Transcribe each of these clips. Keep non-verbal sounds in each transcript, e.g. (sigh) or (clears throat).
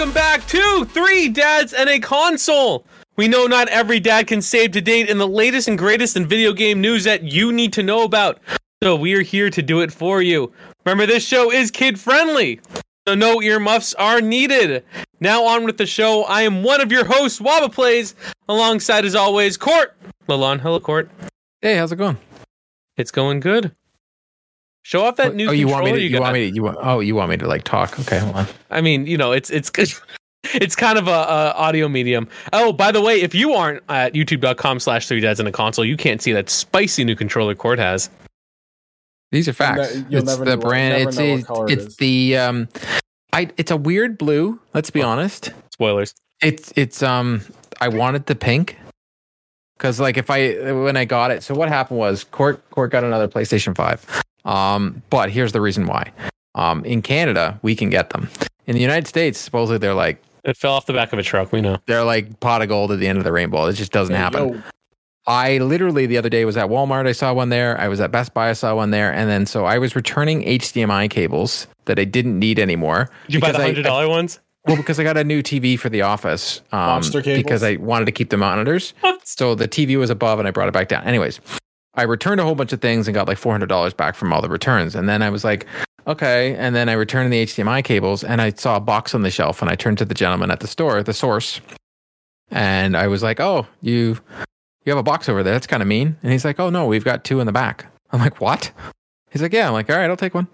welcome back to Three Dads and a Console. We know not every dad can save to date in the latest and greatest in video game news that you need to know about. So we are here to do it for you. Remember, this show is kid friendly, so no earmuffs are needed. Now on with the show. I am one of your hosts, Waba Plays, alongside as always, Court. Lalon, hello, Court. Hey, how's it going? It's going good. Show off that new. oh, you want me to? controller You, got. want me to? You want? Oh, you want me to like talk? Okay, hold on. I mean, you know, it's (laughs) it's it's kind of a, a audio medium. Oh, by the way, if you aren't at youtube.com slash three dads in a console, you can't see that spicy new controller Court has. These are facts. ne- you'll it's never the know- brand. never It's know what a, color it it's is. the um, I. It's a weird blue. Let's be Oh. honest. Spoilers. It's it's um. I wanted the pink because like if I when I got it. So what happened was Court Court got another PlayStation Five. Um, but here's the reason why. Um, in Canada we can get them. In the United States, supposedly they're like It fell off the back of a truck. We know. they're like pot of gold at the end of the rainbow. It just doesn't Hey, happen. yo, I literally the other day was at Walmart. I saw one there. I was at Best Buy. I saw one there. And then so I was returning HDMI cables that I didn't need anymore. Did you buy the hundred dollar ones? Well, because I got a new TV for the office. Um, Monster cables? Because I wanted to keep the monitors. So the TV was above and I brought it back down. Anyways, I returned a whole bunch of things and got like $400 back from all the returns. And then I was like, okay. And then I returned the HDMI cables and I saw a box on the shelf and I turned to the gentleman at the store, the source. And I was like, oh, you, you have a box over there. That's kind of mean. And he's like, oh, no, we've got two in the back. I'm like, what? He's like, yeah. I'm like, all right, I'll take one.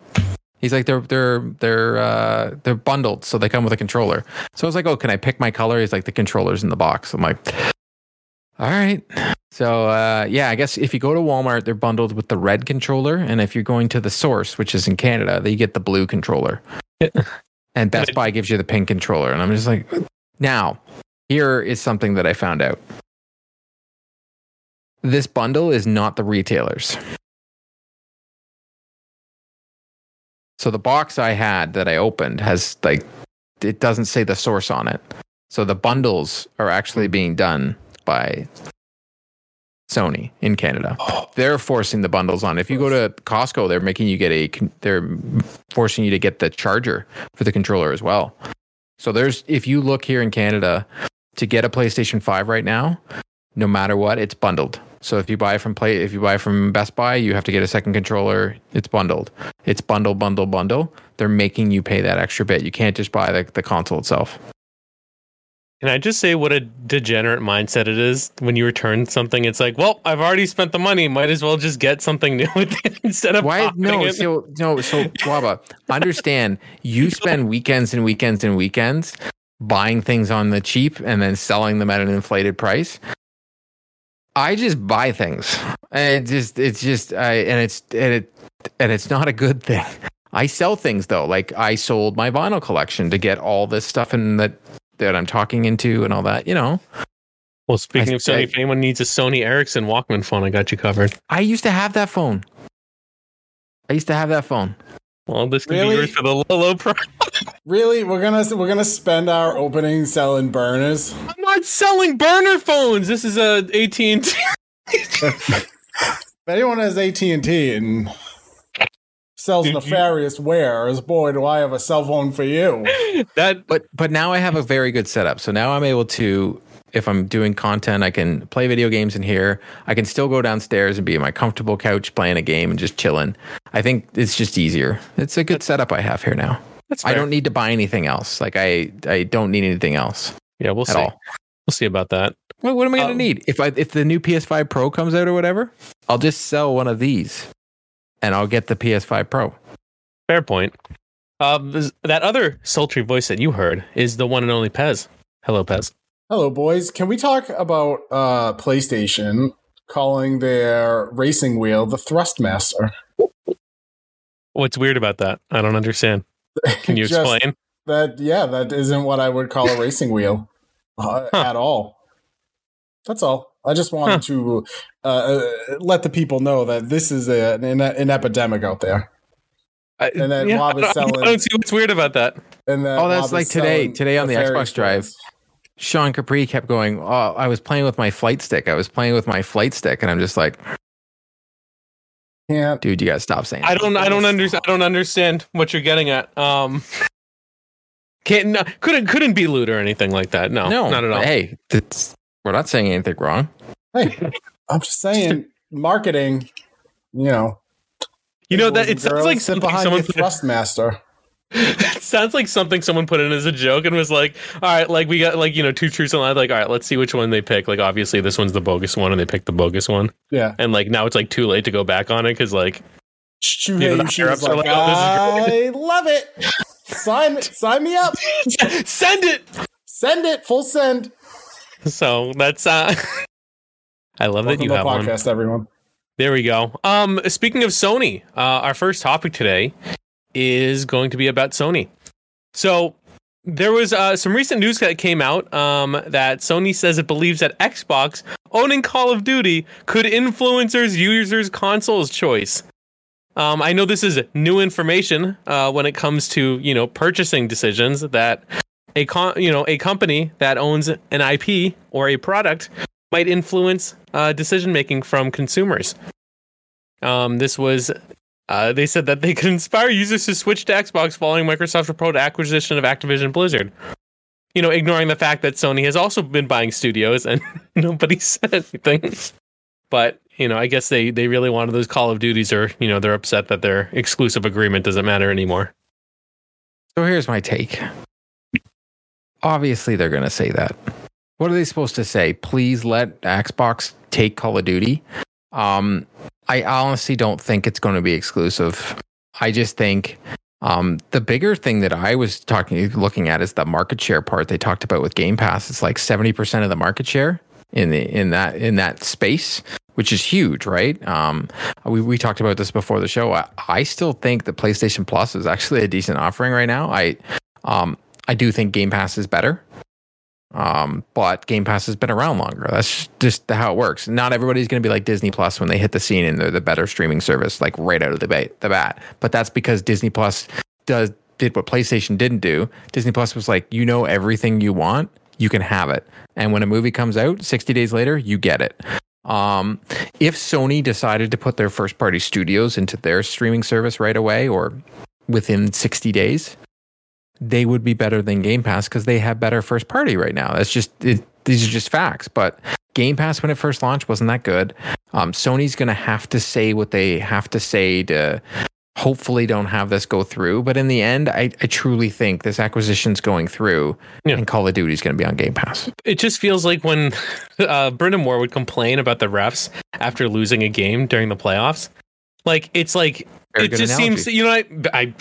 He's like, they're they're they're uh, they're bundled, so they come with a controller. So I was like, oh, can I pick my color? He's like, the controller's in the box. I'm like, all right. So uh, yeah, I guess if you go to Walmart, they're bundled with the red controller, and if you're going to the source, which is in Canada, they get the blue controller. (laughs) and Best Buy gives you the pink controller, and I'm just like, now here is something that I found out. This bundle is not the retailers. So the box I had that I opened has like it doesn't say the source on it. So the bundles are actually being done by Sony in Canada. They're forcing the bundles on. If you go to Costco, they're making you get a they're forcing you to get the charger for the controller as well. So there's if you look here in Canada to get a PlayStation 5 right now, no matter what, it's bundled. So if you buy from play if you buy from Best Buy, you have to get a second controller. It's bundled. It's bundle, bundle, bundle. They're making you pay that extra bit. You can't just buy the, the console itself. Can I just say what a degenerate mindset it is when you return something? It's like, well, I've already spent the money. Might as well just get something new (laughs) with it instead of Why? No, it. so no, so Waba, understand you (laughs) spend weekends and weekends and weekends buying things on the cheap and then selling them at an inflated price. I just buy things. And it just it's just I and it's and it and it's not a good thing. I sell things though. Like I sold my vinyl collection to get all this stuff in that that I'm talking into and all that, you know. Well, speaking I- of Sony, I- if anyone needs a Sony Ericsson Walkman phone, I got you covered. I used to have that phone. I used to have that phone. Well, this could be Really? yours for the low, low price. Really, we're gonna we're gonna spend our opening selling burners. I'm not selling burner phones. This is a AT and T. (laughs) If anyone has AT and T and sells Dude, you- nefarious wares, boy, do I have a cell phone for you. (laughs) That but but now I have a very good setup. So now I'm able to if I'm doing content, I can play video games in here. I can still go downstairs and be in my comfortable couch playing a game and just chilling. I think it's just easier. It's a good setup I have here now. that's I don't need to buy anything else. Like I I don't need anything else Yeah, we'll at see. all. We'll see about that. What, what am I going to Um, need? If I if the new PS5 Pro comes out or whatever, I'll just sell one of these and I'll get the PS5 Pro. Fair point. Um, that other sultry voice that you heard is the one and only Pez. Hello, Pez. Hello, boys. Can we talk about uh, PlayStation calling their racing wheel the Thrustmaster? What's weird about that? I don't understand. Can you (laughs) explain? That yeah, that isn't what I would call a racing wheel uh, Huh. at all. That's all. I just wanted Huh. to uh, uh, let the people know that this is a, an, an epidemic out there, I, and then yeah, Rob is selling- (laughs) I don't see what's weird about that. and that Oh, that's Rob like today- today on the nefarious Xbox Drive. Sean Capri kept going, Oh, I was playing with my flight stick. I was playing with my flight stick. And I'm just like, Can't dude, you got to stop saying I that. don't. I don't understand. I don't understand what you're getting at. Um, Can't no, couldn't couldn't be loot or anything like that. No, no, not at all. Hey, we're not saying anything wrong. Hey, I'm just saying, marketing. You know, You know that it sounds like sit something behind someone your put, thrustmaster. (laughs) it sounds like something someone put in as a joke and was like, all right, like we got like you know two truths and a lie. Like all right, let's see which one they pick. Like obviously this one's the bogus one, and they picked the bogus one. Yeah, And like now it's like too late to go back on it because like Shuhei Yeah, the Yoshida's are like, like, oh, I love it. Sign, sign me up. (laughs) send it. Send it. Full send. So that's uh (laughs) I love that Welcome you to the have one. podcast, everyone. There we go. Um, speaking of Sony, uh, our first topic today is going to be about Sony. So there was uh, some recent news that came out um, that Sony says it believes that Xbox owning Call of Duty could influence users' consoles choice. Um, I know this is new information uh, when it comes to you know purchasing decisions that a con- you know a company that owns an IP or a product might influence uh, decision making from consumers. Um, this was uh, they said that they could inspire users to switch to Xbox following Microsoft's reported acquisition of Activision Blizzard. You know, ignoring the fact that Sony has also been buying studios and (laughs) nobody said anything. But you know, I guess they they really wanted those Call of Duties, or you know, they're upset that their exclusive agreement doesn't matter anymore. So here's my take. Obviously, they're going to say that. What are they supposed to say? Please let Xbox take Call of Duty. Um, I honestly don't think it's going to be exclusive. I just think um, the bigger thing that I was talking, looking at, is the market share part they talked about with Game Pass. It's like seventy percent of the market share in the in that in that space, which is huge, right? Um, we we talked about this before the show. I, I still think that PlayStation Plus is actually a decent offering right now. I um, I do think Game Pass is better. Um, but Game Pass has been around longer. That's just how it works. Not everybody's going to be like Disney Plus when they hit the scene and they're the better streaming service, like right out of the, ba- the bat. But that's because Disney Plus does did what PlayStation didn't do. Disney Plus was like, you know everything you want, you can have it. And when a movie comes out, 60 days later, you get it. Um, if Sony decided to put their first party studios into their streaming service right away or within 60 days, they would be better than Game Pass because they have better first party right now. That's just it, these are just facts. But Game Pass when it first launched wasn't that good. Um, Sony's going to have to say what they have to say to hopefully don't have this go through. But in the end, I, I truly think this acquisition's going through, Yeah. and Call of Duty is going to be on Game Pass. It just feels like when (laughs) uh, Brind'Amour would complain about the refs after losing a game during the playoffs. Like it's like Very it just analogy. seems you know I, I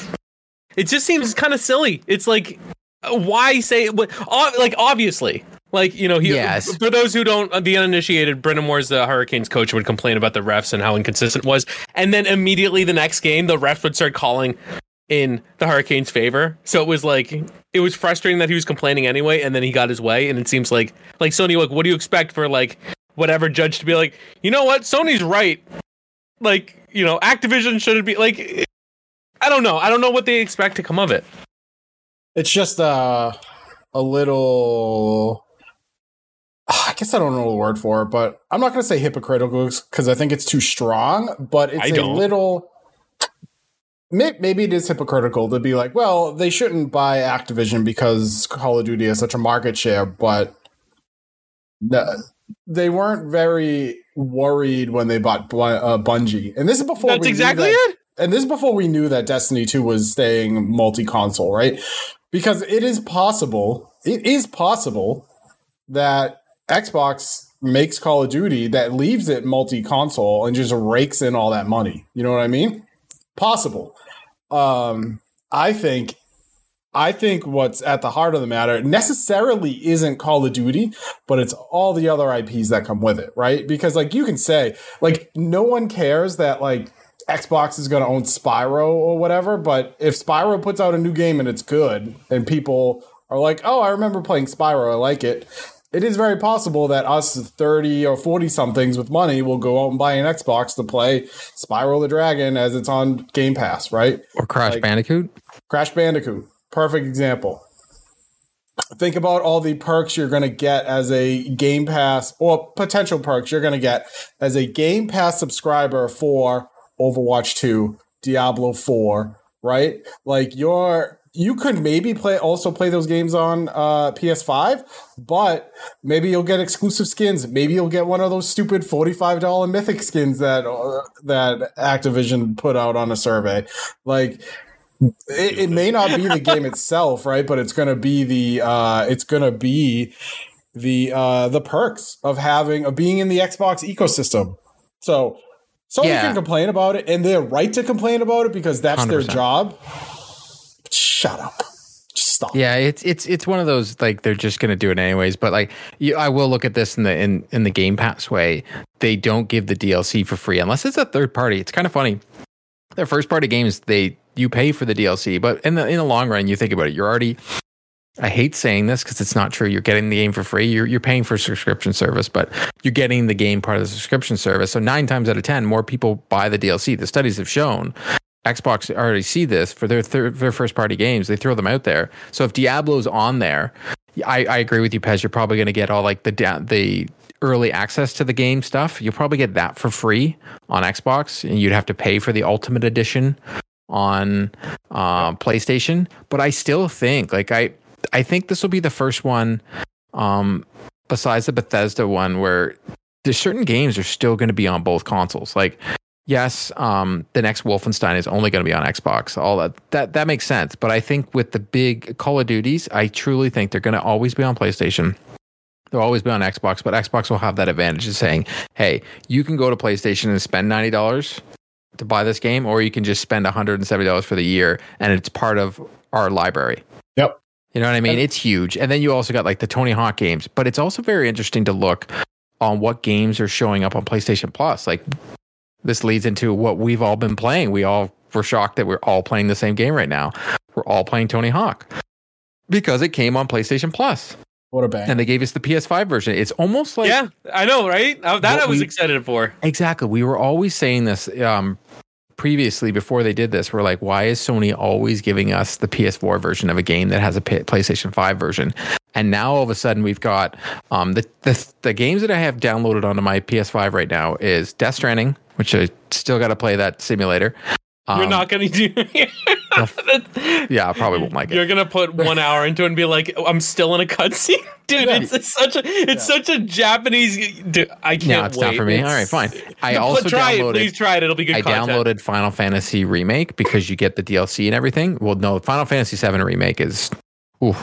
it just seems kind of silly. It's like why say what like obviously. Like you know he Yes. for those who don't uh, the uninitiated Brind'Amour's the Hurricanes coach would complain about the refs and how inconsistent it was. And then immediately the next game the refs would start calling in the Hurricanes favor. So it was like it was frustrating that he was complaining anyway and then he got his way and it seems like like Sony like what do you expect for like whatever judge to be like you know what? Sony's right. Like you know Activision shouldn't be like I don't know I don't know what they expect to come of it It's just uh, a little. I guess I don't know the word for it, but I'm not going to say hypocritical because I think it's too strong. But it's I a don't. little. Maybe it is hypocritical to be like, well, they shouldn't buy Activision because Call of Duty has such a market share, but they weren't very worried when they bought uh, Bungie, and this is before that's exactly that- it and this is before we knew that Destiny 2 was staying multi-console, right? Because it is possible, it is possible that Xbox makes Call of Duty that leaves it multi-console and just rakes in all that money. You know what I mean? Possible. Um, I think I think what's at the heart of the matter necessarily isn't Call of Duty, but it's all the other IPs that come with it, right? Because like you can say, like no one cares that like Xbox is going to own Spyro or whatever, but if Spyro puts out a new game and it's good and people are like, "Oh, I remember playing Spyro, I like it." It is very possible that us 30 or 40 somethings with money will go out and buy an Xbox to play Spyro the Dragon as it's on Game Pass, right? Or Crash Like- Bandicoot. Crash Bandicoot, perfect example. Think about all the perks you're going to get as a Game Pass, or potential perks you're going to get as a Game Pass subscriber for Overwatch 2, Diablo 4, right? Like you're you could maybe play also play those games on uh, PS5, but maybe you'll get exclusive skins. Maybe you'll get one of those stupid forty-five dollar mythic skins that uh, that Activision put out on a survey. Like it, it may not be the game itself, (laughs) right? But it's gonna be the uh, it's gonna be the uh, the perks of having of being in the Xbox ecosystem. So Sony Yeah. can complain about it, and they're right to complain about it because that's their 100%. job. Shut up. Just stop. Yeah, it's it's it's one of those like they're just gonna do it anyways. But like, you, I will look at this in the in in the Game Pass way. They don't give the DLC for free unless it's a third party. It's kind of funny. Their first party games, they you pay for the DLC, but in the in the long run, you think about it, you're already. I hate saying this because it's not true. You're getting the game for free. You're you're paying for a subscription service, but you're getting the game part of the subscription service. So nine times out of ten, more people buy the DLC. The studies have shown Xbox already see this for their third, their first party games. They throw them out there. So if Diablo's on there, I, I agree with you, Pez. You're probably going to get all like the da- the early access to the game stuff. You'll probably get that for free on Xbox, and you'd have to pay for the Ultimate Edition on uh, PlayStation. But I still think like I I think this will be the first one, um, besides the Bethesda one, where there's certain games are still going to be on both consoles. Like yes, um, the next Wolfenstein is only going to be on Xbox. All that that that makes sense. But I think with the big Call of Duties, I truly think they're going to always be on PlayStation. They'll always be on Xbox, but Xbox will have that advantage of saying, "Hey, you can go to PlayStation and spend ninety dollars to buy this game, or you can just spend one hundred and seventy dollars for the year, and it's part of our library." Yep. You know what I mean? And- it's huge. And then you also got like the Tony Hawk games, but it's also very interesting to look on what games are showing up on PlayStation Plus. Like this leads into what we've all been playing. We all were shocked that we're all playing the same game right now. We're all playing Tony Hawk because it came on PlayStation Plus What a bang. and they gave us the PS5 version. It's almost like yeah, I know, right? Uh, That I was we- excited for. Exactly. We were always saying this um, previously before they did this. We're like, why is Sony always giving us the PS4 version of a game that has a PlayStation 5 version? And now all of a sudden we've got um, the, the the games that I have downloaded onto my PS5 right now is Death Stranding, which I still got to play that simulator. You're Um, not gonna do. (laughs) Yeah, I probably won't like it. You're gonna put one hour into it and be like, "I'm still in a cutscene, (laughs) dude." Yeah. It's, it's such a, it's such a Japanese. Dude, I can't. No, it's not for me. It's- All right, fine. (laughs) I No, also try downloaded. it. Please try it. It'll be good I content. downloaded Final Fantasy Remake because you get the DLC and everything. Well, no, Final Fantasy VII Remake is, ooh,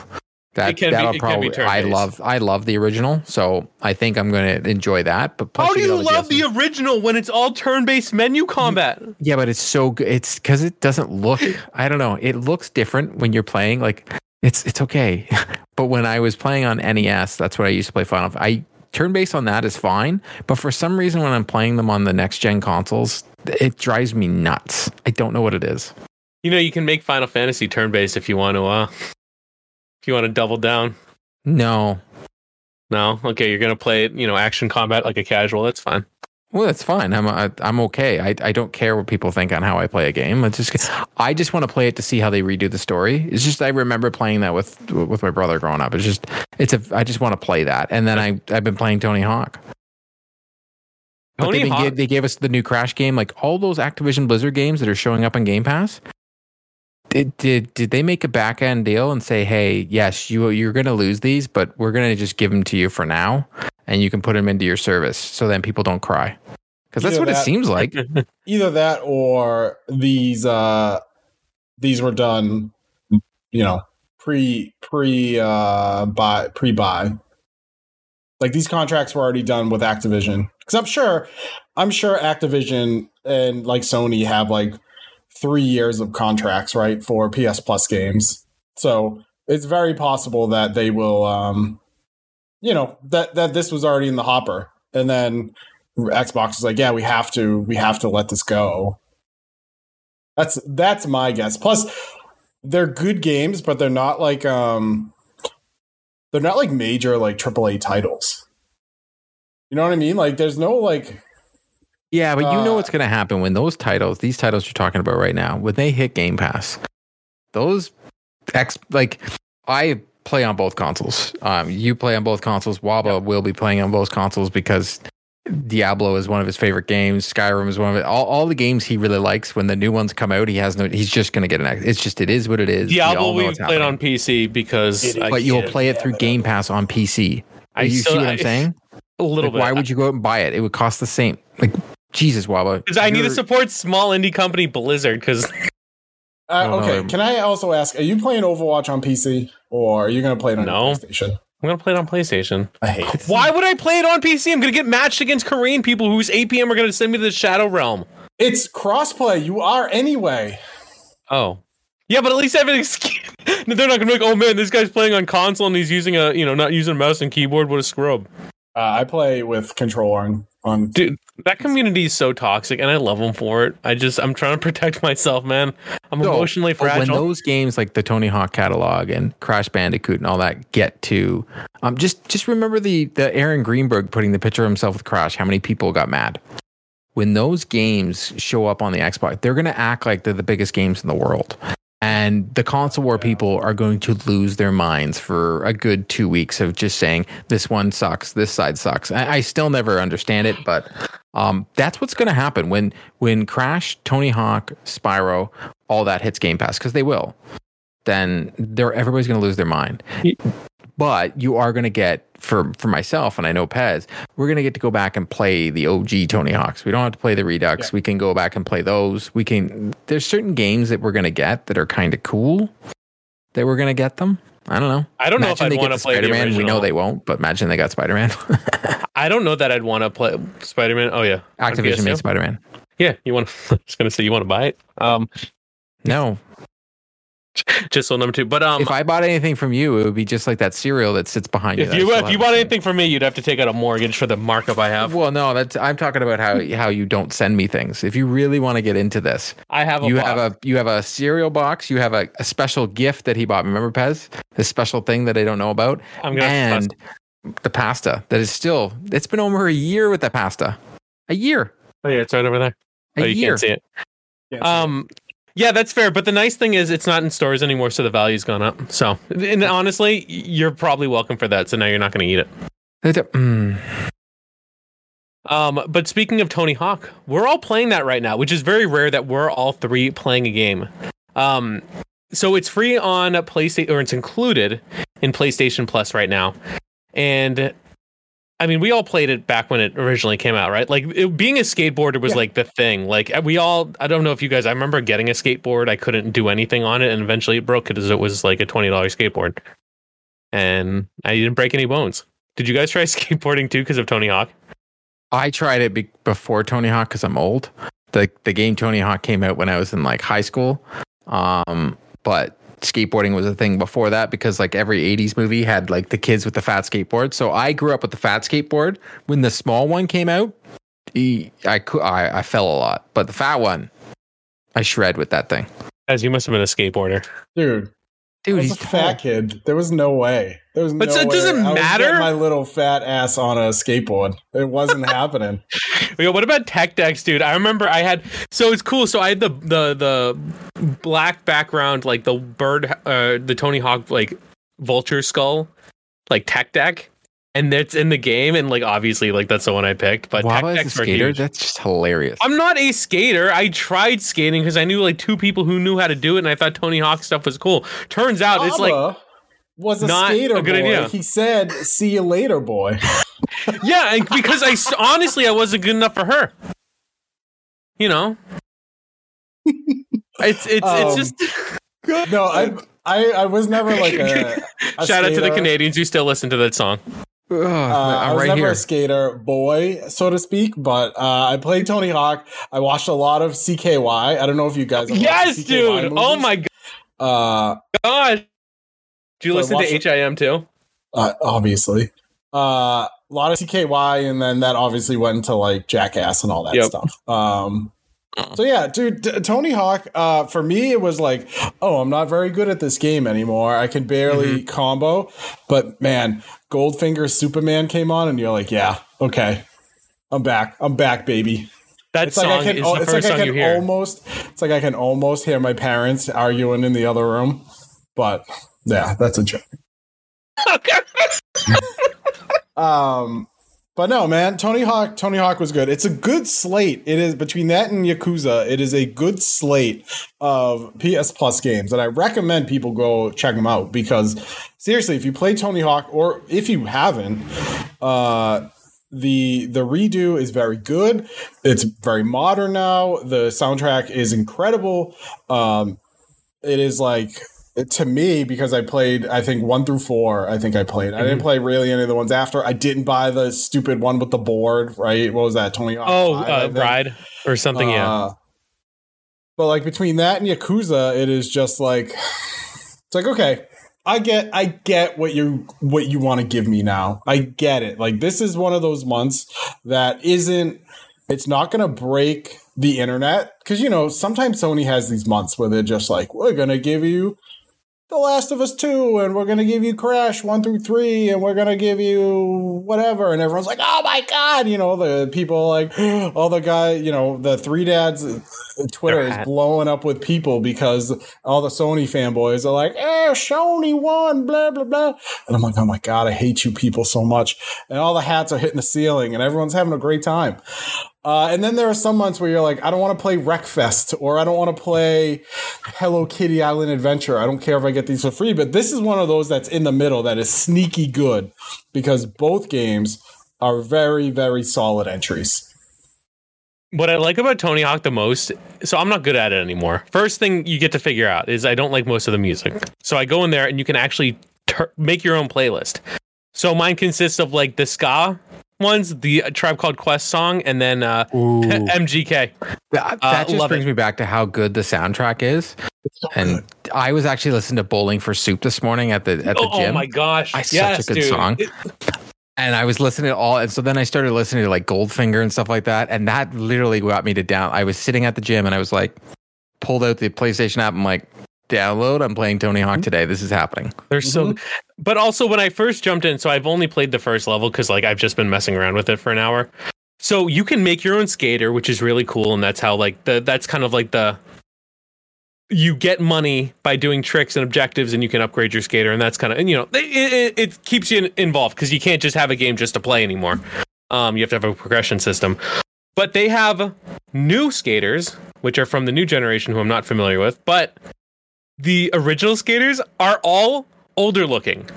that It can be- that'll be probably. I love I love the original, so I think I'm going to enjoy that. But How do you love the original when it's all turn-based menu combat? Yeah, but it's so good. It's because it doesn't look. (laughs) I don't know. It looks different when you're playing. Like it's it's okay, (laughs) but when I was playing on NES, that's what I used to play Final. I turn based on that is fine, but for some reason when I'm playing them on the next gen consoles, it drives me nuts. I don't know what it is. You know, you can make Final Fantasy turn-based if you want to. Uh, if you want to double down. No, No, okay, you're gonna play it. You know, action combat like a casual. That's fine. Well, that's fine. I'm I, I'm okay. I, I don't care what people think on how I play a game. It's just I just want to play it to see how they redo the story. It's just I remember playing that with with my brother growing up. It's just it's a I just want to play that. And then I I've been playing Tony Hawk. But Tony they, Hawk. gave, they gave us the new Crash game, like all those Activision Blizzard games that are showing up on Game Pass. Did did did they make a back end deal and say, hey, yes, you you're going to lose these, but we're going to just give them to you for now, and you can put them into your service, so then people don't cry, because that's Either what it seems like. (laughs) Either that or these uh these were done, you know, pre pre uh buy pre buy. Like these contracts were already done with Activision. Because I'm sure I'm sure Activision and like Sony have like three years of contracts, right, for PS Plus games. So it's very possible that they will um you know, that that this was already in the hopper. And then Xbox is like, yeah, we have to, we have to let this go. That's that's my guess. Plus, they're good games, but they're not like um, they're not like major like AAA titles. You know what I mean? Like, there's no like, Yeah, but you know Uh, what's going to happen when those titles, these titles you're talking about right now, when they hit Game Pass, those X like I play on both consoles. Um, you play on both consoles. Waba will be playing on both consoles because Diablo is one of his favorite games. Skyrim is one of it. All, all the games he really likes. When the new ones come out, he has no. He's just going to get an. It's just it is what it is. We Diablo know we what's played happening. on PC because I but you'll play it through Game Pass on PC. I you still- see what I'm saying? (laughs) a little Like, bit. why would you go out and buy it? It would cost the same. Like Jesus, Waba. Because I need to support small indie company Blizzard. Because (laughs) Uh, okay, no. can I also ask? Are you playing Overwatch on PC or are you going to play it on No. PlayStation? I'm gonna play it on PlayStation. I hate it. Why would I play it on PC? I'm gonna get matched against Korean people whose APM are gonna send me to the Shadow Realm. It's crossplay. You are anyway. Oh. Yeah, but at least I have an excuse. (laughs) They're not gonna be like, oh man, this guy's playing on console and he's using a, you know, not using a mouse and keyboard. What a scrub. Uh, I play with controller on. On Dude, that community is so toxic and I love them for it. I just, I'm trying to (laughs) protect myself, man. I'm No, emotionally fragile when those games like the Tony Hawk catalog and Crash Bandicoot and all that get to, um, just just remember the the Aaron Greenberg putting the picture of himself with Crash. How many people got mad when those games show up on the Xbox? They're going to act like they're the biggest games in the world, and the console war people are going to lose their minds for a good two weeks of just saying this one sucks, this side sucks. I, I still never understand it, but um, that's what's going to happen when when Crash, Tony Hawk, Spyro, all that hits Game Pass because they will. Then they're everybody's going to lose their mind. But you are going to get for for myself and I know Pez, we're going to get to go back and play the OG Tony Hawks. We don't have to play the Redux. Yeah. We can go back and play those. We can. There's certain games that we're going to get that are kind of cool. That we're going to get them. I don't know. I don't know if Imagine I'd want to play Spider-Man. We know they won't, but imagine they got Spider-Man. (laughs) I don't know that I'd want to play Spider-Man. Oh yeah, On Activision made Spider-Man. Yeah, you want? (laughs) I was gonna say you want to buy it. Um, No, (laughs) just so number two. But um, if I bought anything from you, it would be just like that cereal that sits behind you. if you if you bought anything from me, you'd have to take out a mortgage for the markup I have. well, no, that's I'm talking about how how you don't send me things. If you really want to get into this, I have a you box. have a you have a cereal box. You have a, a special gift that he bought. Remember Pez? This special thing that I don't know about, I'm gonna and the pasta that is still. It's been over a year with the pasta. A year. Oh yeah, it's right over there. A oh, you year. can't see it. Um, yeah, that's fair. But the nice thing is, it's not in stores anymore, so the value's gone up. So, and honestly, you're probably welcome for that. So now you're not going to eat it. Mm. Um, but speaking of Tony Hawk, we're all playing that right now, which is very rare that we're all three playing a game. Um, so it's free on PlayStation, or it's included in PlayStation Plus right now. And I mean, we all played it back when it originally came out, right? Like it, being a skateboarder was Yeah. like the thing. Like we all, I don't know if you guys, I remember getting a skateboard. I couldn't do anything on it, and eventually it broke because it was like a twenty dollars skateboard, and I didn't break any bones. Did you guys try (laughs) skateboarding too because of Tony Hawk? I tried it be- before Tony Hawk because I'm old. The the game Tony Hawk came out when I was in like high school. Um, but skateboarding was a thing before that because like every 80s movie had like the kids with the fat skateboard. So I grew up with the fat skateboard. When the small one came out, e- I cou- I, I fell a lot, but the fat one, I shred with that thing. As you must have been a skateboarder. Dude, Dude, he's a fat kid. There was no way. There was But no so it doesn't I was matter? my little fat ass on a skateboard. It wasn't happening. (laughs) Yo, what about Tech Decks, dude? I remember I had so it's cool. So I had the the the black background, like the bird, uh, the Tony Hawk like vulture skull, like Tech Deck, and it's in the game, and like obviously like that's the one I picked. But Tech Waba is a skater. huge. That's just hilarious. I'm not a skater. I tried skating because I knew like two people who knew how to do it, and I thought Tony Hawk stuff was cool. Turns out it's like Abba was a not skater a good boy. idea. He said, "See you later, boy." (laughs) yeah, and because I honestly I wasn't good enough for her. You know, (laughs) it's it's it's Um, just. No, I, (laughs) I, I was never like a. a Shout out to the. Canadians who still listen to that song. Ugh, Uh, I I'm was right never here. a skater boy, so to speak, but uh, I played Tony Hawk. I watched a lot of CKY. I don't know if you guys. have Yes, CKY dude. Oh movies. my Uh, god. Do you So listen to HIM too? uh, obviously. Uh, a lot of CKY, and then that obviously went into like Jackass and all that Yep. stuff. Um, so yeah, dude, T- Tony Hawk. Uh, for me, it was like, oh, I'm not very good at this game anymore. I can barely Mm-hmm. combo. But man, Goldfinger Superman came on, and you're like, yeah, okay, I'm back. I'm back, baby. That It's song like I can. is oh, the it's first like I song you can hear. almost. It's like I can almost hear my parents arguing in the other room. But yeah, that's a joke. Um, But no, man, Tony Hawk, Tony Hawk was good. It's a good slate. It is between that and Yakuza. It is a good slate of PS Plus games, and I recommend people go check them out because seriously, if you play Tony Hawk or if you haven't, uh, the the redo is very good. It's very modern now. The soundtrack is incredible. Um, it is like to me because I played I think one through four. I think I played. I didn't play really any of the ones after. I didn't buy the stupid one with the board. Right? What was that? Tony Hawk. Oh, 5, uh. Ride or something. yeah. Uh, But like between that and Yakuza, it is just like (laughs) it's like okay, I get I get what you what you want to give me now. I get it. Like this is one of those months that isn't it's not going to break the internet cuz you know, sometimes Sony has these months where they're just like we're going to give you the Last of Us 2, and we're going to give you Crash 1 through 3, and we're going to give you whatever. And everyone's like, oh my God. You know, the people like, (gasps) all the guy, you know, the three dads uh, Twitter is blowing up with people because all the Sony fanboys are like, eh, Sony won, blah, blah, blah. And I'm like, oh my God, I hate you people so much. And all the hats are hitting the ceiling, and everyone's having a great time. Uh, and then there are some months where you're like, I don't want to play Wreckfest or I don't want to play Hello Kitty Island Adventure. I don't care if I get these for free, but this is one of those that's in the middle that is sneaky good because both games are very, very solid entries. What I like about Tony Hawk the most, so I'm not good at it anymore. First thing you get to figure out is I don't like most of the music. So I go in there and you can actually tur make your own playlist. So mine consists of like the ska ones, the Tribe Called Quest song, and then uh, (laughs) MGK. That, Uh, that just brings it. me back to how good the soundtrack is. and I was actually listening to Bowling for Soup this morning at the at the Oh, gym. oh my gosh! I- such a good dude. song. It- and I was listening to all, and so then I started listening to like Goldfinger and stuff like that, and that literally got me to down. I was sitting at the gym and I was like, pulled out the PlayStation app. I'm like, download. I'm playing Tony Hawk today. This is happening. They're so, but also when I first jumped in, so I've only played the first level because like I've just been messing around with it for an hour. So you can make your own skater, which is really cool, and that's how like the that's kind of like the you get money by doing tricks and objectives, and you can upgrade your skater, and that's kind of and you know it, it, it keeps you involved because you can't just have a game just to play anymore. Um, you have to have a progression system. But they have new skaters, which are from the new generation, who I'm not familiar with, but the original skaters are all older looking.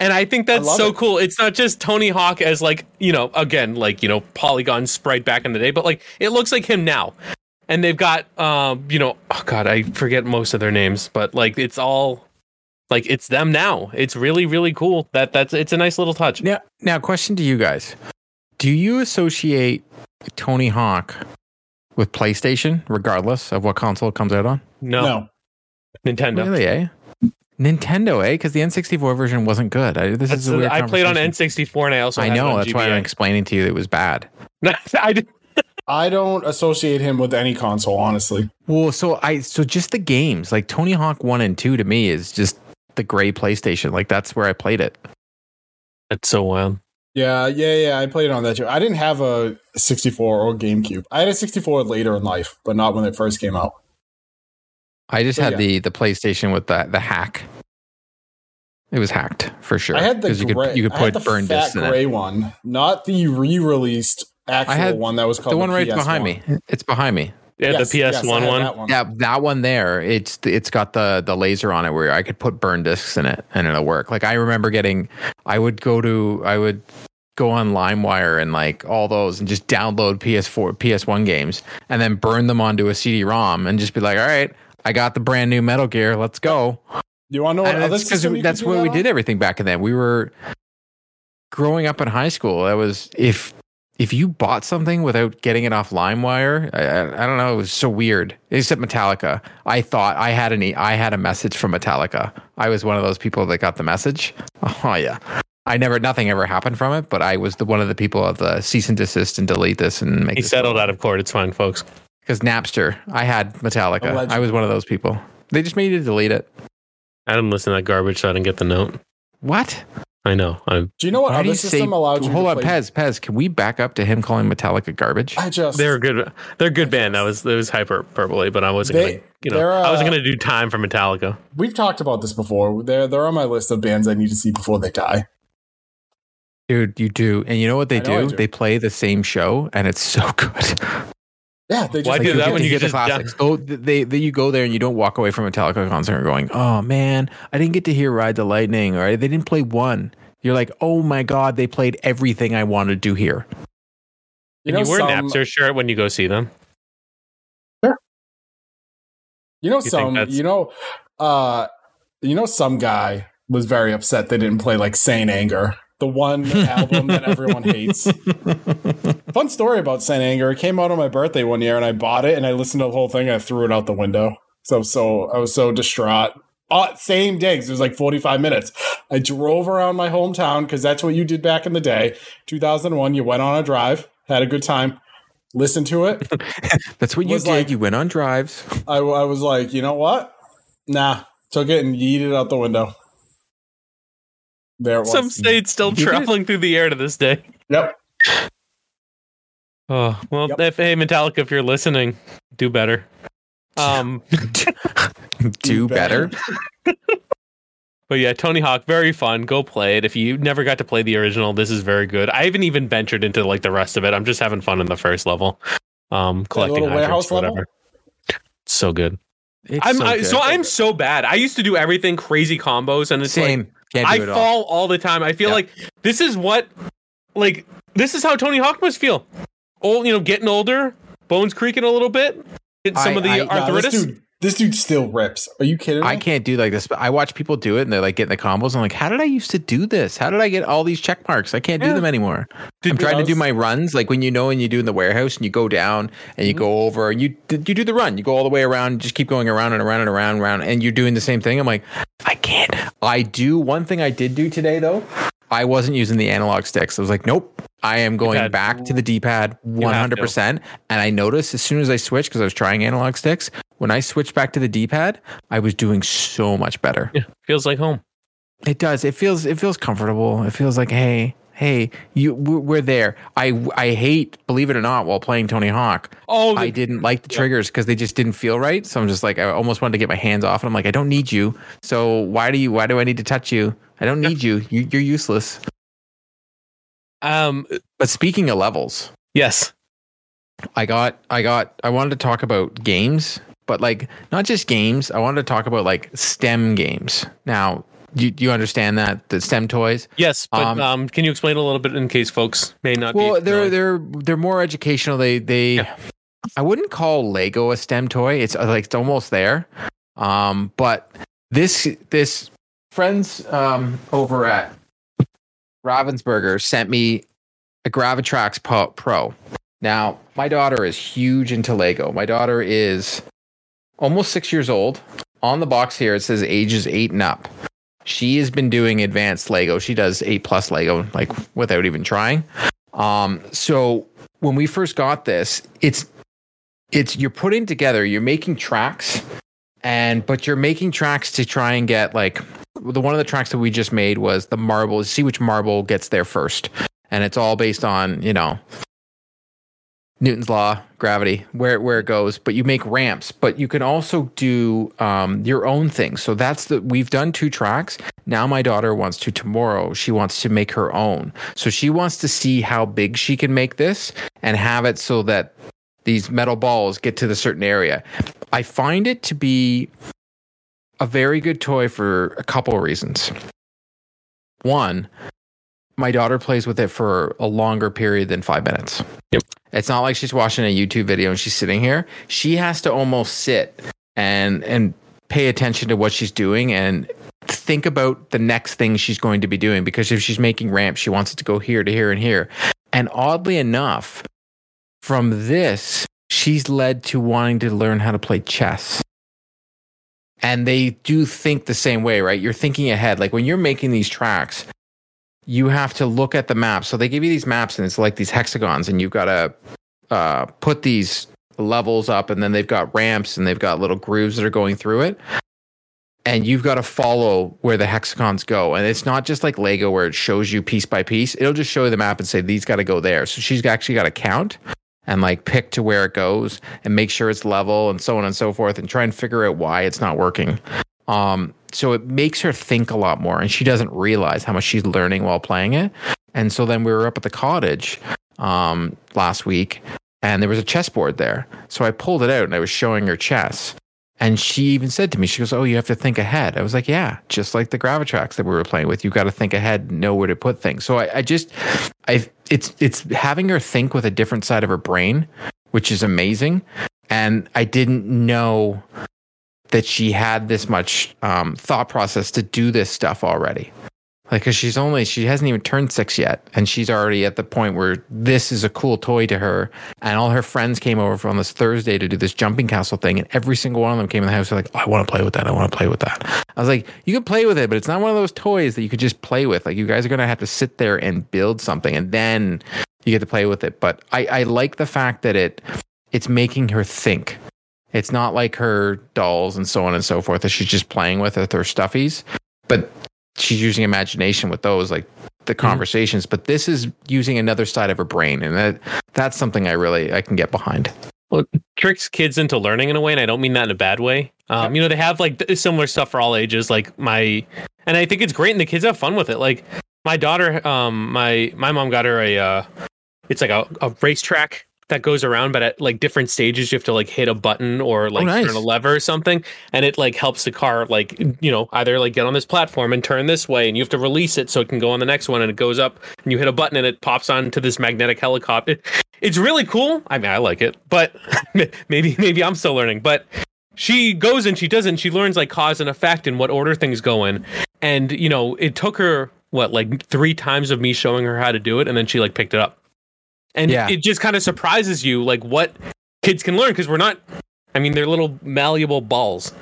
And I think that's love so it. cool. It's not just Tony Hawk as like, you know, again, like, you know, polygon sprite back in the day, but like it looks like him now. And they've got um, you know, oh god, I forget most of their names, but like it's all like it's them now. It's really, really cool. That that's it's a nice little touch. Now, now, question to you guys: Do you associate Tony Hawk with PlayStation, regardless of what console it comes out on? No, No. Nintendo. Really, eh? Nintendo, eh? Because the N64 version wasn't good. I, this That's is a weird I played on. N64 and I also I know. on That's why I'm explaining to you it was bad. (laughs) I did, I don't associate him with any console, honestly. Well, so I so just the games like Tony Hawk One and Two to me is just the gray PlayStation. Like that's where I played it. that's so wild. Yeah, yeah, yeah. I played on that too. I didn't have a 64 or GameCube. I had a 64 later in life, but not when it first came out. I just So, had yeah. the the PlayStation with the the hack. It was hacked for sure. I had the 'Cause you could you could put the burn fat discs in it. gray one, not the re-released actual had one that was called The one right PS1. behind me. It's behind me. Yeah, Yes, the yes, PS1 had one. that one. Yeah, that one there. It's it's got the the laser on it where I could put burn discs in it and it'll work. Like I remember getting, I would go to I would go on LimeWire and like all those and just download PS4 PS1 games and then burn them onto a CD-ROM and just be like, all right, I got the brand new Metal Gear. Let's go. You want to know what And other that's because system that's could do where we on? did everything back in then. We were growing up in high school. That was if if you bought something without getting it off LimeWire, I, I, I don't know. It was so weird. Except Metallica, I thought I had an I had a message from Metallica. I was one of those people that got the message. (laughs) Oh yeah. I never, nothing ever happened from it, but I was the one of the people of the cease and desist and delete this and make He this settled out of court. It's fine, folks. Because Napster. I had Metallica. Allegedly. I was one of those people. They just made you delete it. I didn't listen to that garbage, so I didn't get the note. What? I know. I'm, Do you know what How do other you say? system allowed you Hold to on, play? Pez. Pez, can we back up to him calling Metallica garbage? I just they're a good. They're a good band. That was it was hyperbole, but I wasn't They- gonna. You know, they're, I wasn't uh, gonna do time for Metallica. we've talked about this before. They're they're on my list of bands I need to see before they die. Dude, you do. And you know what they I know I do? do. They play the same show and it's so (laughs) good. Yeah, they just Why Like, do that get when you get, the just- classics. Oh, they, they you go there and you don't walk away from a Metallica concert going, "Oh man, I didn't get to hear Ride the Lightning," or "They didn't play one." You're like, "Oh my god, they played everything I wanted to hear." you Can know you wear some, an Napster shirt when you go see them? Sure. You know You some. You know, uh, you know some guy was very upset they didn't play like Saint Anger, the one album that everyone hates. (laughs) Fun story about Saint Anger. It came out on my birthday one year, and I bought it and I listened to the whole thing. And I threw it out the window. So so I was so distraught. Uh, same digs. It was like 45 minutes. I drove around my hometown because that's what you did back in the day. 2001, you went on a drive, had a good time, listened to it. (laughs) That's what you did. like- you went on drives. I, I was like, you know what? Nah, took it and yeeted it out the window. There it was. Some states still traveling through the air to this day. yep. Oh well, Yep. if hey Metallica, if you're listening, do better. Um, (laughs) do better. (laughs) but yeah, Tony Hawk, very fun. Go play it. If you never got to play the original, this is very good. I haven't even ventured into like the rest of it. I'm just having fun in the first level, um, collecting hydrants warehouse or level? whatever. So good. It's I'm so, I, so I'm so bad. I used to do everything crazy combos, and it's like same. Can't do I it all. fall all the time. I feel Yeah. like this is what, like, this is how Tony Hawk must feel. Old, you know, getting older, bones creaking a little bit. Some I- of the I- arthritis. dude, this dude still rips. Are you kidding me? I can't do like this, but I watch people do it and they're like getting the combos. I'm like, how did I used to do this? How did I get all these check marks? I can't do them anymore. Did- I'm trying to do my runs, like when you know when you do in the warehouse and you go down and you Mm-hmm. go over and you you do the run. You go all the way around, just keep going around and around and around and around, and you're doing the same thing. I'm like, I can't. I do one thing I did do today though. I wasn't using the analog sticks. I was like, nope. I am going D-pad. back to the D-pad 100%. And I noticed as soon as I switched, because I was trying analog sticks, when I switched back to the D-pad, I was doing so much better. yeah, feels like home. It does. It feels it feels comfortable. It feels like hey, hey, you we're there. I I hate, believe it or not, while playing Tony Hawk, Oh, the- I didn't like the triggers because they just didn't feel right. So I'm just like I almost wanted to get my hands off, and I'm like I don't need you. So why do you? Why do I need to touch you? I don't need you. you you're useless. um, But speaking of levels, yes. I got I got I wanted to talk about games, but like not just games. I wanted to talk about like STEM games. Now, you you understand that the STEM toys? Yes, but Um, um, can you explain a little bit in case folks may not Well, be they're they're they're more educational. They they Yeah. I wouldn't call Lego a STEM toy. It's uh, like it's almost there. Um, but this this friends um over at Ravensburger sent me a Gravitrax Pro. Now, my daughter is huge into Lego. My daughter is almost six years old. On the box here, it says ages eight and up. She has been doing advanced Lego. She does eight plus Lego, like without even trying. Um, so when we first got this, it's it's you're putting together, you're making tracks, and but you're making tracks to try and get like the one of the tracks that we just made was the marble. See which marble gets there first, and it's all based on you know Newton's law, gravity, where where it goes. But you make ramps, but you can also do um, your own things. So that's the we've done two tracks. Now my daughter wants to tomorrow. She wants to make her own. So she wants to see how big she can make this and have it so that these metal balls get to the certain area. I find it to be a very good toy for a couple of reasons. One, my daughter plays with it for a longer period than five minutes. Yep. It's not like she's watching a YouTube video and she's sitting here. She has to almost sit and and pay attention to what she's doing and think about the next thing she's going to be doing because if she's making ramps, she wants it to go here to here and here. And oddly enough, from this, she's led to wanting to learn how to play chess. And they do think the same way, right? You're thinking ahead. Like when you're making these tracks, you have to look at the map. So they give you these maps and it's like these hexagons, and you've got to uh, put these levels up, and then they've got ramps and they've got little grooves that are going through it. And you've got to follow where the hexagons go. And it's not just like Lego where it shows you piece by piece. It'll just show you the map and say, these got to go there. So she's actually got to count and like pick to where it goes and make sure it's level and so on and so forth and try and figure out why it's not working. Um, so it makes her think a lot more and she doesn't realize how much she's learning while playing it. And so then we were up at the cottage um, last week, and there was a chessboard there. So I pulled it out and I was showing her chess. And she even said to me, she goes, Oh, you have to think ahead. I was like, Yeah, just like the Gravitrax that we were playing with. You've got to think ahead, know where to put things. So I, I just, I, it's, it's having her think with a different side of her brain, which is amazing. And I didn't know that she had this much um, thought process to do this stuff already. Like, cause she's only, she hasn't even turned six yet. And she's already at the point where this is a cool toy to her. And all her friends came over on this Thursday to do this jumping castle thing. And every single one of them came in the house. Like, oh, I want to play with that. I want to play with that. I was like, you can play with it, but it's not one of those toys that you could just play with. Like, you guys are going to have to sit there and build something and then you get to play with it. But I, I like the fact that it, it's making her think. It's not like her dolls and so on and so forth that she's just playing with with her stuffies. But she's using imagination with those like the conversations mm-hmm. but this is using another side of her brain and that that's something i really i can get behind well tricks kids into learning in a way and i don't mean that in a bad way um, you know they have like similar stuff for all ages like my and i think it's great and the kids have fun with it like my daughter um my my mom got her a uh it's like a, a racetrack that goes around, but at like different stages, you have to like hit a button or like oh, nice. turn a lever or something, and it like helps the car like you know either like get on this platform and turn this way, and you have to release it so it can go on the next one, and it goes up, and you hit a button and it pops onto this magnetic helicopter. (laughs) It's really cool. I mean, I like it, but (laughs) maybe maybe I'm still learning, but. She goes and she doesn't. she learns like cause and effect and what order things go in. And, you know, it took her, what, like three times of me showing her how to do it. And then she like picked it up and yeah. it just kind of surprises you like what kids can learn because we're not i mean they're little malleable balls.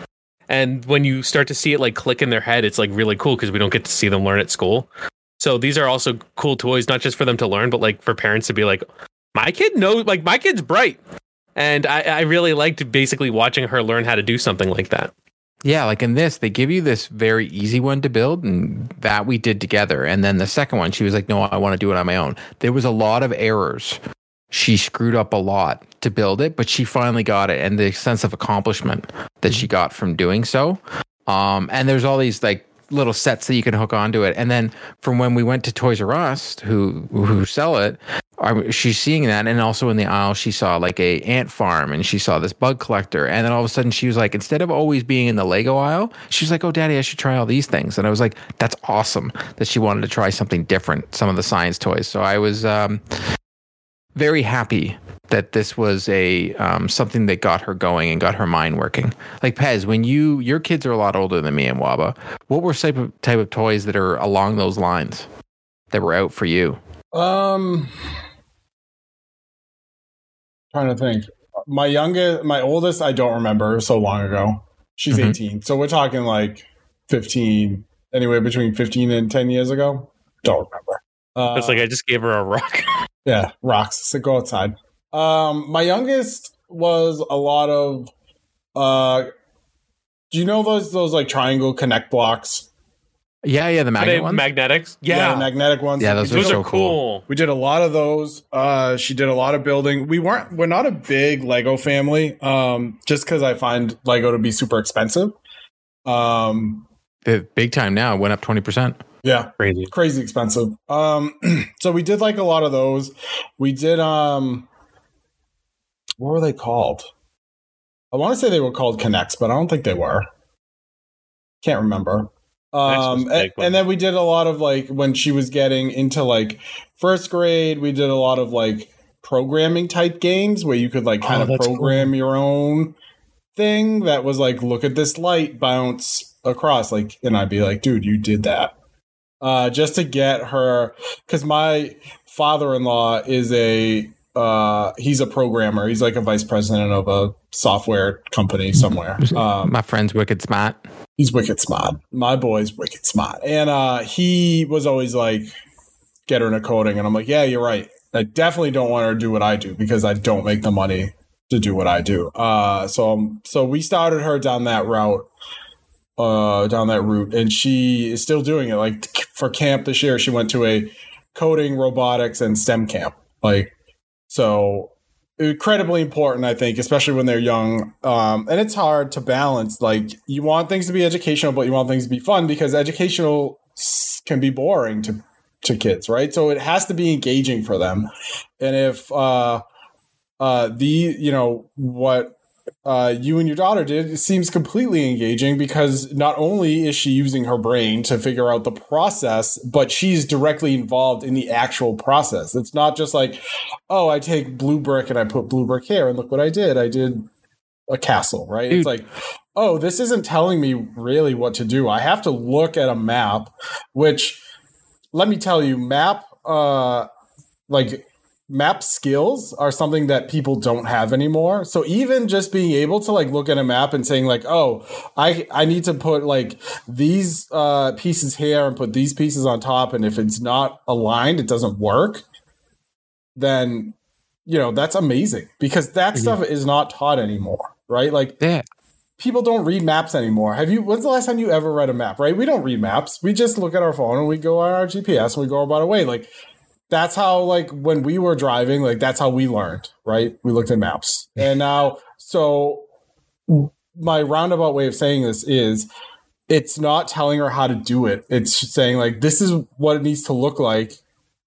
And when you start to see it like click in their head it's like really cool because we don't get to see them learn at school. So these are also cool toys not just for them to learn but like for parents to be like my kid knows like my kid's bright. And I, I really liked basically watching her learn how to do something like that yeah, like in this, they give you this very easy one to build, and that we did together. And then the second one, she was like, no, I want to do it on my own. There was a lot of errors. She screwed up a lot to build it, but she finally got it. And the sense of accomplishment that she got from doing so. Um, and there's all these like little sets that you can hook onto it. And then from when we went to Toys R Us, who who sell it, she's seeing that, and also in the aisle she saw like a ant farm, and she saw this bug collector, and then all of a sudden she was like, instead of always being in the Lego aisle, she's like, oh, Daddy, I should try all these things, and I was like, that's awesome that she wanted to try something different, some of the science toys. So I was um, very happy that this was a um, something that got her going and got her mind working. Like Pez, when you your kids are a lot older than me and Waba, what were type of type of toys that are along those lines that were out for you? Um, trying to think. My youngest, my oldest, I don't remember so long ago. She's mm-hmm. 18. So we're talking like 15, anyway, between 15 and 10 years ago. Don't remember. Uh, it's like I just gave her a rock. (laughs) yeah, rocks. So go outside. Um, my youngest was a lot of uh do you know those those like triangle connect blocks? Yeah, yeah, the magnet ones. Magnetics. Yeah. yeah, the magnetic ones. Yeah, those, those are, so cool. cool. We did a lot of those. Uh, she did a lot of building. We weren't. We're not a big Lego family. Um, just because I find Lego to be super expensive. Um, the big time now it went up twenty percent. Yeah, crazy, crazy expensive. Um, (clears throat) so we did like a lot of those. We did. Um, what were they called? I want to say they were called Connects, but I don't think they were. Can't remember. Um, and, and, then we did a lot of like when she was getting into like first grade, we did a lot of like programming type games where you could like kind oh, of program cool. your own thing that was like, look at this light bounce across. Like, and I'd be like, dude, you did that. Uh, just to get her, because my father in law is a uh, he's a programmer. He's like a vice president of a software company somewhere. Um, My friend's wicked smart. He's wicked smart. My boy's wicked smart. And uh, he was always like, get her into coding. And I'm like, yeah, you're right. I definitely don't want her to do what I do because I don't make the money to do what I do. Uh, so, um, so we started her down that route, uh, down that route, and she is still doing it. Like for camp this year, she went to a coding, robotics, and STEM camp. Like so incredibly important, I think, especially when they're young. Um, and it's hard to balance. Like you want things to be educational, but you want things to be fun because educational can be boring to to kids, right? So it has to be engaging for them. And if uh uh the you know what uh, you and your daughter did it seems completely engaging because not only is she using her brain to figure out the process, but she's directly involved in the actual process. It's not just like, oh, I take blue brick and I put blue brick here, and look what I did. I did a castle, right? Dude. It's like, oh, this isn't telling me really what to do. I have to look at a map, which let me tell you, map uh like map skills are something that people don't have anymore. So even just being able to like look at a map and saying like, "Oh, I I need to put like these uh pieces here and put these pieces on top and if it's not aligned, it doesn't work." Then you know, that's amazing because that mm-hmm. stuff is not taught anymore, right? Like yeah. People don't read maps anymore. Have you? When's the last time you ever read a map? Right? We don't read maps. We just look at our phone and we go on our GPS and we go about our way. Like that's how like when we were driving, like that's how we learned, right? We looked at maps. And now so my roundabout way of saying this is it's not telling her how to do it. It's saying like this is what it needs to look like.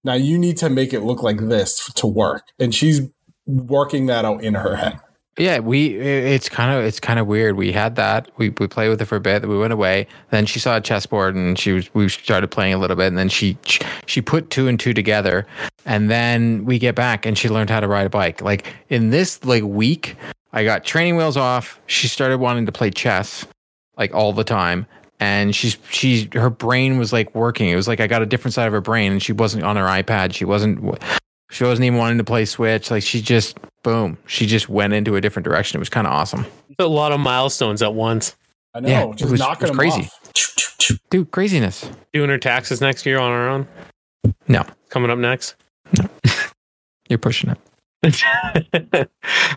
Now you need to make it look like this to work. And she's working that out in her head. Yeah, we it's kind of it's kind of weird. We had that. We we played with it for a bit. We went away. Then she saw a chessboard and she was we started playing a little bit. And then she she put two and two together. And then we get back and she learned how to ride a bike. Like in this like week, I got training wheels off. She started wanting to play chess like all the time. And she's she her brain was like working. It was like I got a different side of her brain, and she wasn't on her iPad. She wasn't she wasn't even wanting to play Switch. Like she just boom, she just went into a different direction. It was kind of awesome. A lot of milestones at once. I know. Yeah, just it was, knocking it was crazy. Off. Dude, craziness. Doing her taxes next year on her own. No, coming up next. No, (laughs) you're pushing it. (laughs)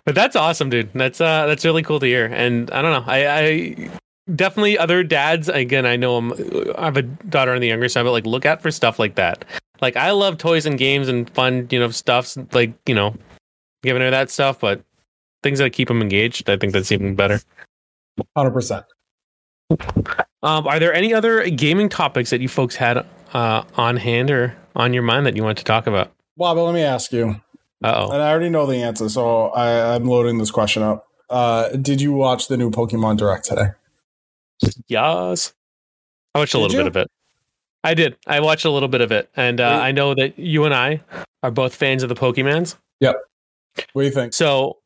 but that's awesome, dude. That's uh, that's really cool to hear. And I don't know, I, I definitely other dads. Again, I know I'm, I have a daughter on the younger side, but like look out for stuff like that. Like I love toys and games and fun, you know, stuff like you know, giving her that stuff, but things that keep them engaged, I think that's even better. Hundred percent. Um, are there any other gaming topics that you folks had uh, on hand or on your mind that you want to talk about? Well, but let me ask you. oh. And I already know the answer, so I, I'm loading this question up. Uh, did you watch the new Pokemon Direct today? Yes. I watched a did little you? bit of it. I did. I watched a little bit of it, and uh, I know that you and I are both fans of the Pokemans. Yep. What do you think? So,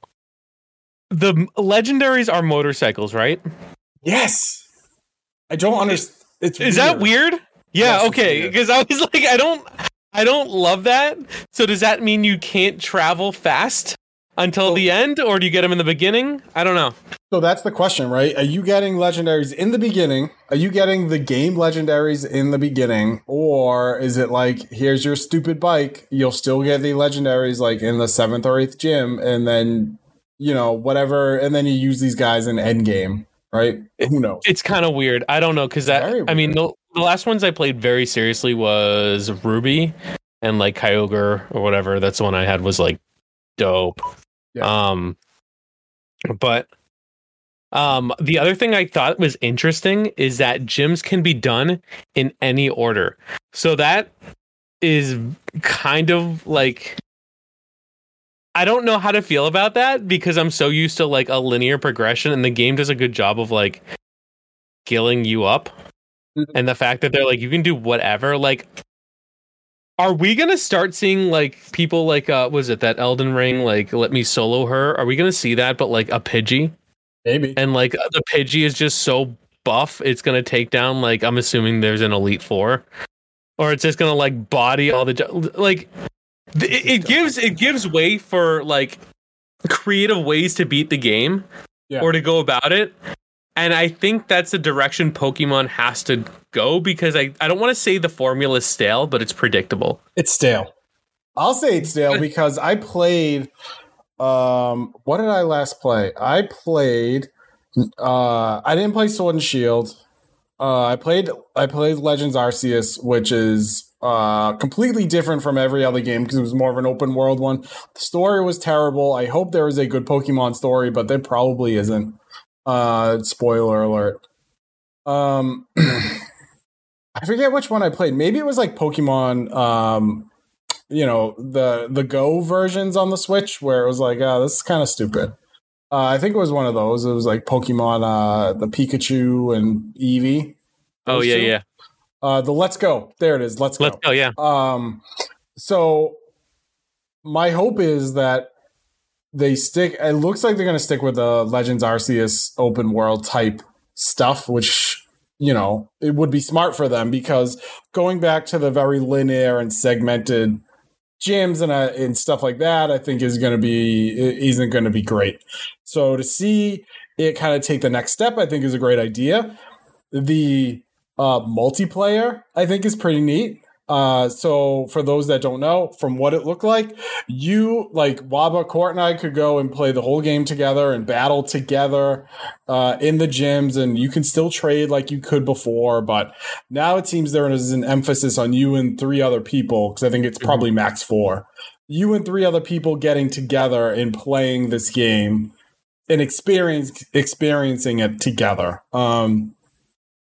the legendaries are motorcycles, right? Yes. I don't understand. It's is weird. that weird? Yeah. Yes, okay. Because I was (laughs) like, I don't, I don't love that. So does that mean you can't travel fast? until the end, or do you get them in the beginning? I don't know. So that's the question, right? Are you getting legendaries in the beginning? Are you getting the game legendaries in the beginning? Or is it like, here's your stupid bike, you'll still get the legendaries like in the seventh or eighth gym, and then, you know, whatever, and then you use these guys in endgame, right? Who knows? It's kind of weird. I don't know, because that, I mean, the, the last ones I played very seriously was Ruby and like Kyogre or whatever. That's the one I had was like dope. Yeah. Um, but um, the other thing I thought was interesting is that gyms can be done in any order. So that is kind of like I don't know how to feel about that because I'm so used to like a linear progression and the game does a good job of like skilling you up. Mm-hmm. And the fact that they're like you can do whatever like are we gonna start seeing like people like uh was it that Elden Ring like let me solo her? Are we gonna see that but like a Pidgey? Maybe. And like the Pidgey is just so buff it's gonna take down like I'm assuming there's an Elite Four. Or it's just gonna like body all the like it, it gives it gives way for like creative ways to beat the game yeah. or to go about it. And I think that's the direction Pokemon has to go because I, I don't want to say the formula is stale, but it's predictable. It's stale. I'll say it's stale (laughs) because I played um what did I last play? I played uh I didn't play Sword and Shield. Uh I played I played Legends Arceus, which is uh completely different from every other game because it was more of an open world one. The story was terrible. I hope there is a good Pokemon story, but there probably isn't. Uh, spoiler alert. Um, (clears throat) I forget which one I played. Maybe it was like Pokemon. Um, you know the the Go versions on the Switch, where it was like, oh, this is kind of stupid. Uh, I think it was one of those. It was like Pokemon, uh, the Pikachu and Eevee. Oh yeah, two. yeah. Uh, the Let's Go. There it is. Let's go. Let's go. Yeah. Um, so my hope is that they stick. It looks like they're going to stick with the Legends Arceus open world type stuff, which you know it would be smart for them because going back to the very linear and segmented gyms and uh, and stuff like that, I think is going to be isn't going to be great. So to see it kind of take the next step, I think is a great idea. The uh, multiplayer, I think, is pretty neat. Uh, so for those that don't know, from what it looked like, you like Waba Court and I could go and play the whole game together and battle together uh, in the gyms, and you can still trade like you could before. But now it seems there is an emphasis on you and three other people because I think it's probably max four. You and three other people getting together and playing this game and experience experiencing it together. Um,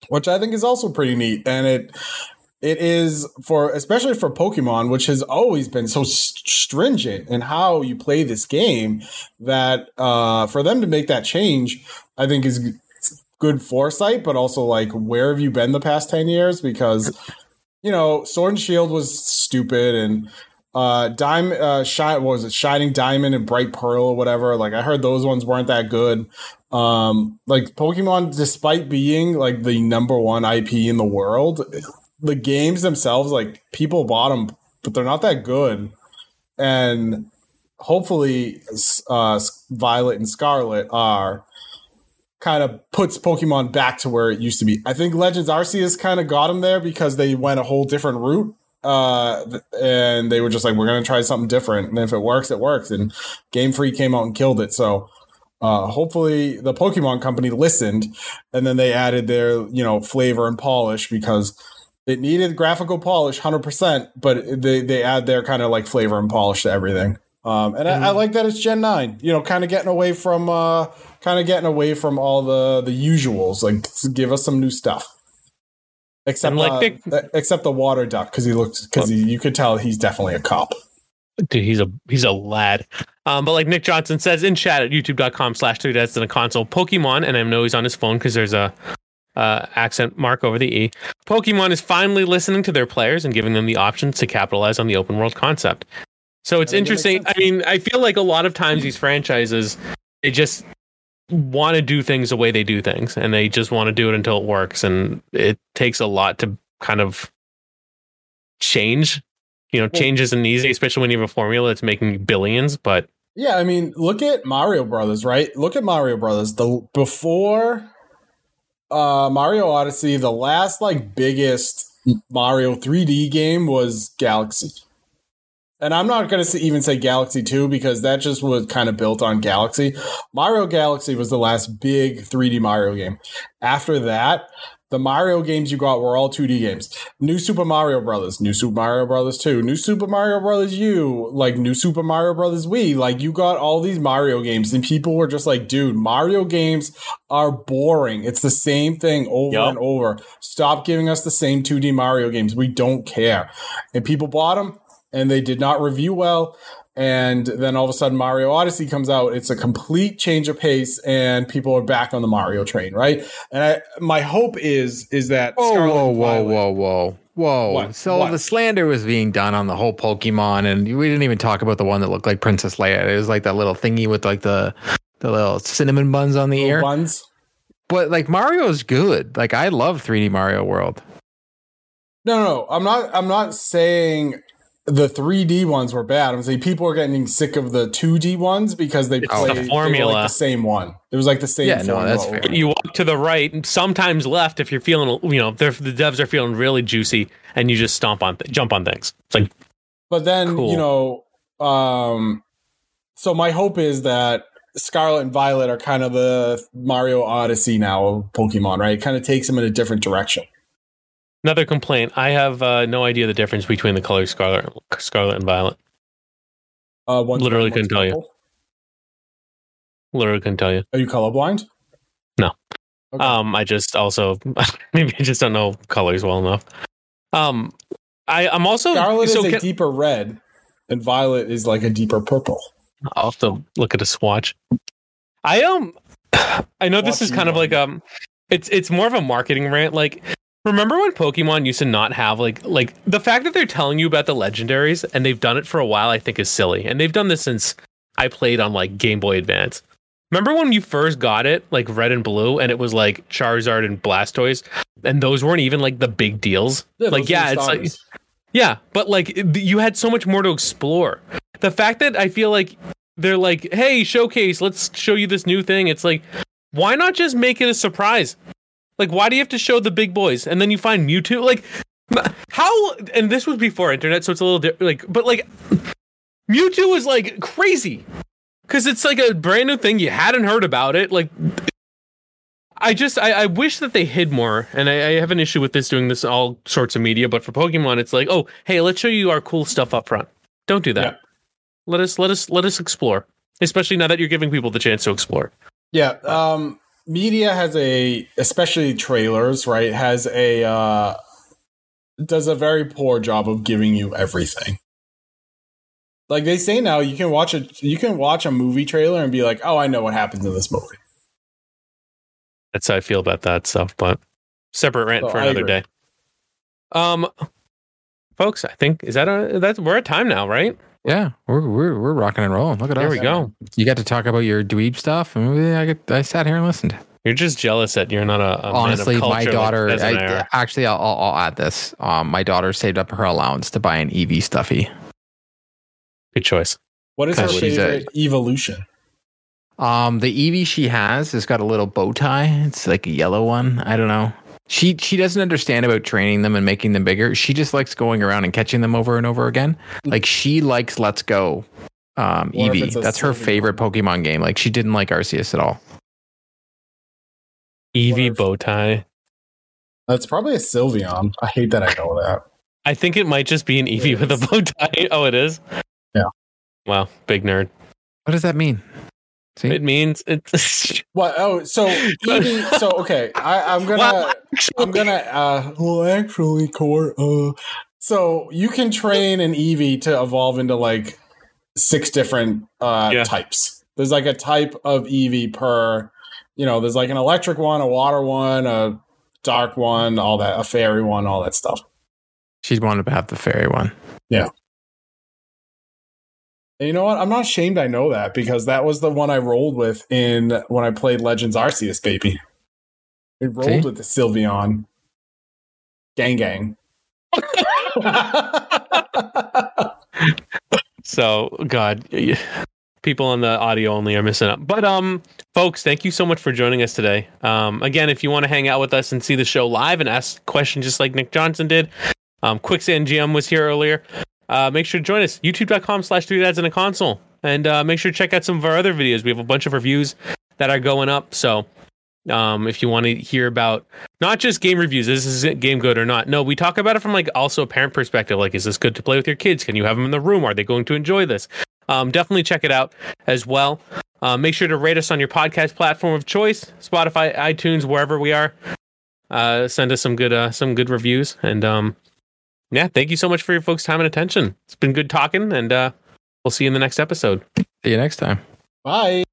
which I think is also pretty neat, and it it is for especially for Pokemon, which has always been so stringent in how you play this game. That uh, for them to make that change, I think is good foresight, but also like where have you been the past ten years? Because you know, Sword and Shield was stupid, and uh, Diamond, uh, shine was it Shining Diamond and Bright Pearl or whatever. Like I heard those ones weren't that good. Um, like Pokemon, despite being like the number one IP in the world, the games themselves, like people bought them, but they're not that good. And hopefully, uh, Violet and Scarlet are kind of puts Pokemon back to where it used to be. I think Legends Arceus kind of got them there because they went a whole different route. Uh, and they were just like, we're going to try something different. And if it works, it works. And Game Freak came out and killed it. So, uh, hopefully the Pokemon company listened and then they added their, you know, flavor and polish because it needed graphical polish 100%, but they, they add their kind of like flavor and polish to everything. Um, and mm. I, I, mm-hmm. like that it's Gen 9, you know, kind of getting away from, uh, kind of getting away from all the, the usuals, like give us some new stuff. Except, like uh, except the water duck. Cause he looks, cause you could tell he's definitely a cop. Dude, he's a, he's a lad. Um, but like Nick Johnson says in chat at youtube.com slash three dads in a console, Pokemon, and I know he's on his phone because there's a uh, accent mark over the E. Pokemon is finally listening to their players and giving them the options to capitalize on the open world concept. So it's interesting. I mean, I feel like a lot of times these franchises, they just want to do things the way they do things and they just want to do it until it works. And it takes a lot to kind of change. You know, change isn't easy, especially when you have a formula that's making billions, but yeah, I mean, look at Mario Brothers, right? Look at Mario Brothers. The before uh, Mario Odyssey, the last like biggest Mario 3D game was Galaxy. And I'm not going to even say Galaxy 2 because that just was kind of built on Galaxy. Mario Galaxy was the last big 3D Mario game. After that, the Mario games you got were all 2D games. New Super Mario Brothers, New Super Mario Brothers 2, New Super Mario Brothers U, like New Super Mario Brothers Wii. Like you got all these Mario games and people were just like, dude, Mario games are boring. It's the same thing over yep. and over. Stop giving us the same 2D Mario games. We don't care. And people bought them and they did not review well and then all of a sudden Mario Odyssey comes out. It's a complete change of pace, and people are back on the Mario train, right? And I, my hope is is that whoa, Scarlet whoa, whoa, whoa, whoa, whoa. What? So what? the slander was being done on the whole Pokemon, and we didn't even talk about the one that looked like Princess Leia. It was like that little thingy with like the the little cinnamon buns on the little ear. Buns. But like Mario's good. Like I love 3D Mario World. No, no, no. I'm not. I'm not saying the 3D ones were bad. I'm saying people are getting sick of the 2D ones because they played the formula like the same one. It was like the same. Yeah, no, that's fair. You walk to the right, sometimes left if you're feeling, you know, the devs are feeling really juicy, and you just stomp on, th- jump on things. It's like, but then cool. you know, um, so my hope is that Scarlet and Violet are kind of the Mario Odyssey now of Pokemon, right? It kind of takes them in a different direction. Another complaint. I have uh, no idea the difference between the colors scarlet, scarlet and violet. Uh, Literally couldn't tell you. Literally couldn't tell you. Are you colorblind? No. Okay. Um, I just also (laughs) maybe I just don't know colors well enough. Um, I I'm also Scarlet so is a can- deeper red, and Violet is like a deeper purple. I'll have to look at a swatch. I um (sighs) I know this is kind of like um it's it's more of a marketing rant. Like remember when Pokemon used to not have like like the fact that they're telling you about the legendaries and they've done it for a while I think is silly. And they've done this since I played on like Game Boy Advance. Remember when you first got it, like red and blue, and it was like Charizard and Blastoise, and those weren't even like the big deals. like, yeah, it's like (laughs) yeah, but like it- you had so much more to explore. The fact that I feel like they're like, "Hey, showcase, let's show you this new thing." It's like, why not just make it a surprise? Like, why do you have to show the big boys and then you find Mewtwo? Like, how? And this was before internet, so it's a little di- like, but like, Mewtwo was like crazy because it's like a brand new thing you hadn't heard about it. Like, I just I, I wish that they hid more, and I, I have an issue with this doing this in all sorts of media. But for Pokemon, it's like, oh, hey, let's show you our cool stuff up front. Don't do that. Yeah. Let us let us let us explore, especially now that you're giving people the chance to explore. Yeah, um, media has a, especially trailers, right? Has a uh, does a very poor job of giving you everything. Like they say now, you can watch a you can watch a movie trailer and be like, "Oh, I know what happens in this movie." That's how I feel about that stuff. But separate rant Oh, for another day. Um, folks, I think is that a that's we're at time now, right? Yeah, we're we're we're rocking and rolling. Look at There us. There we go. You got to talk about your dweeb stuff, and we- I get, I sat here and listened. You're just jealous that you're not a, a Honestly, man of my daughter. Like I I, actually, I'll, I'll I'll add this. Um, my daughter saved up her allowance to buy an Eevee stuffy. Good choice. What is her She's a- favorite evolution? Um, the Eevee she has has got a little bow tie. It's like a yellow one. I don't know. She she doesn't understand about training them and making them bigger. She just likes going around and catching them over and over again. Like she likes Let's Go. Um, What if Eevee. That's her favorite Pokemon game. Like she didn't like Arceus at all. Eevee What if- bow tie. That's probably a Sylveon. I hate that I know that. I think it might just be an Eevee with a bow tie. Oh, it is. Yeah. Wow, big nerd. What does that mean? See, It means it's. (laughs) What? Oh, so Eevee. So (laughs) okay, I, I'm gonna. Well, I'm gonna. Uh, well, actually, core. Uh, so you can train an Eevee to evolve into like six different uh, Yeah. types. There's like a type of Eevee per. You know, there's like an electric one, a water one, a dark one, all that, a fairy one, all that stuff. she wanted to have the fairy one. And you know what? I'm not ashamed. I know that because that was the one I rolled with in when I played Legends Arceus, baby. We rolled See? with the Sylveon. Gang gang. (laughs) So, God, people on the audio only are missing up. But, um, folks, thank you so much for joining us today. Um, again, if you want to hang out with us and see the show live and ask questions just like Nick Johnson did, um, Quicksand GM was here earlier. Uh, make sure to join us. YouTube.com slash three dads in a console. And uh, make sure to check out some of our other videos. We have a bunch of reviews that are going up. So, um, if you want to hear about not just game reviews, is this game good or not? No, we talk about it from like also a parent perspective. Like, is this good to play with your kids? Can you have them in the room? Are they going to enjoy this? Um, definitely check it out as well. Uh, make sure to rate us on your podcast platform of choice, Spotify, iTunes, wherever we are. Uh, send us some good uh, some good reviews, and um, yeah, thank you so much for your folks' time and attention. It's been good talking, and uh, we'll see you in the next episode. See you next time. Bye.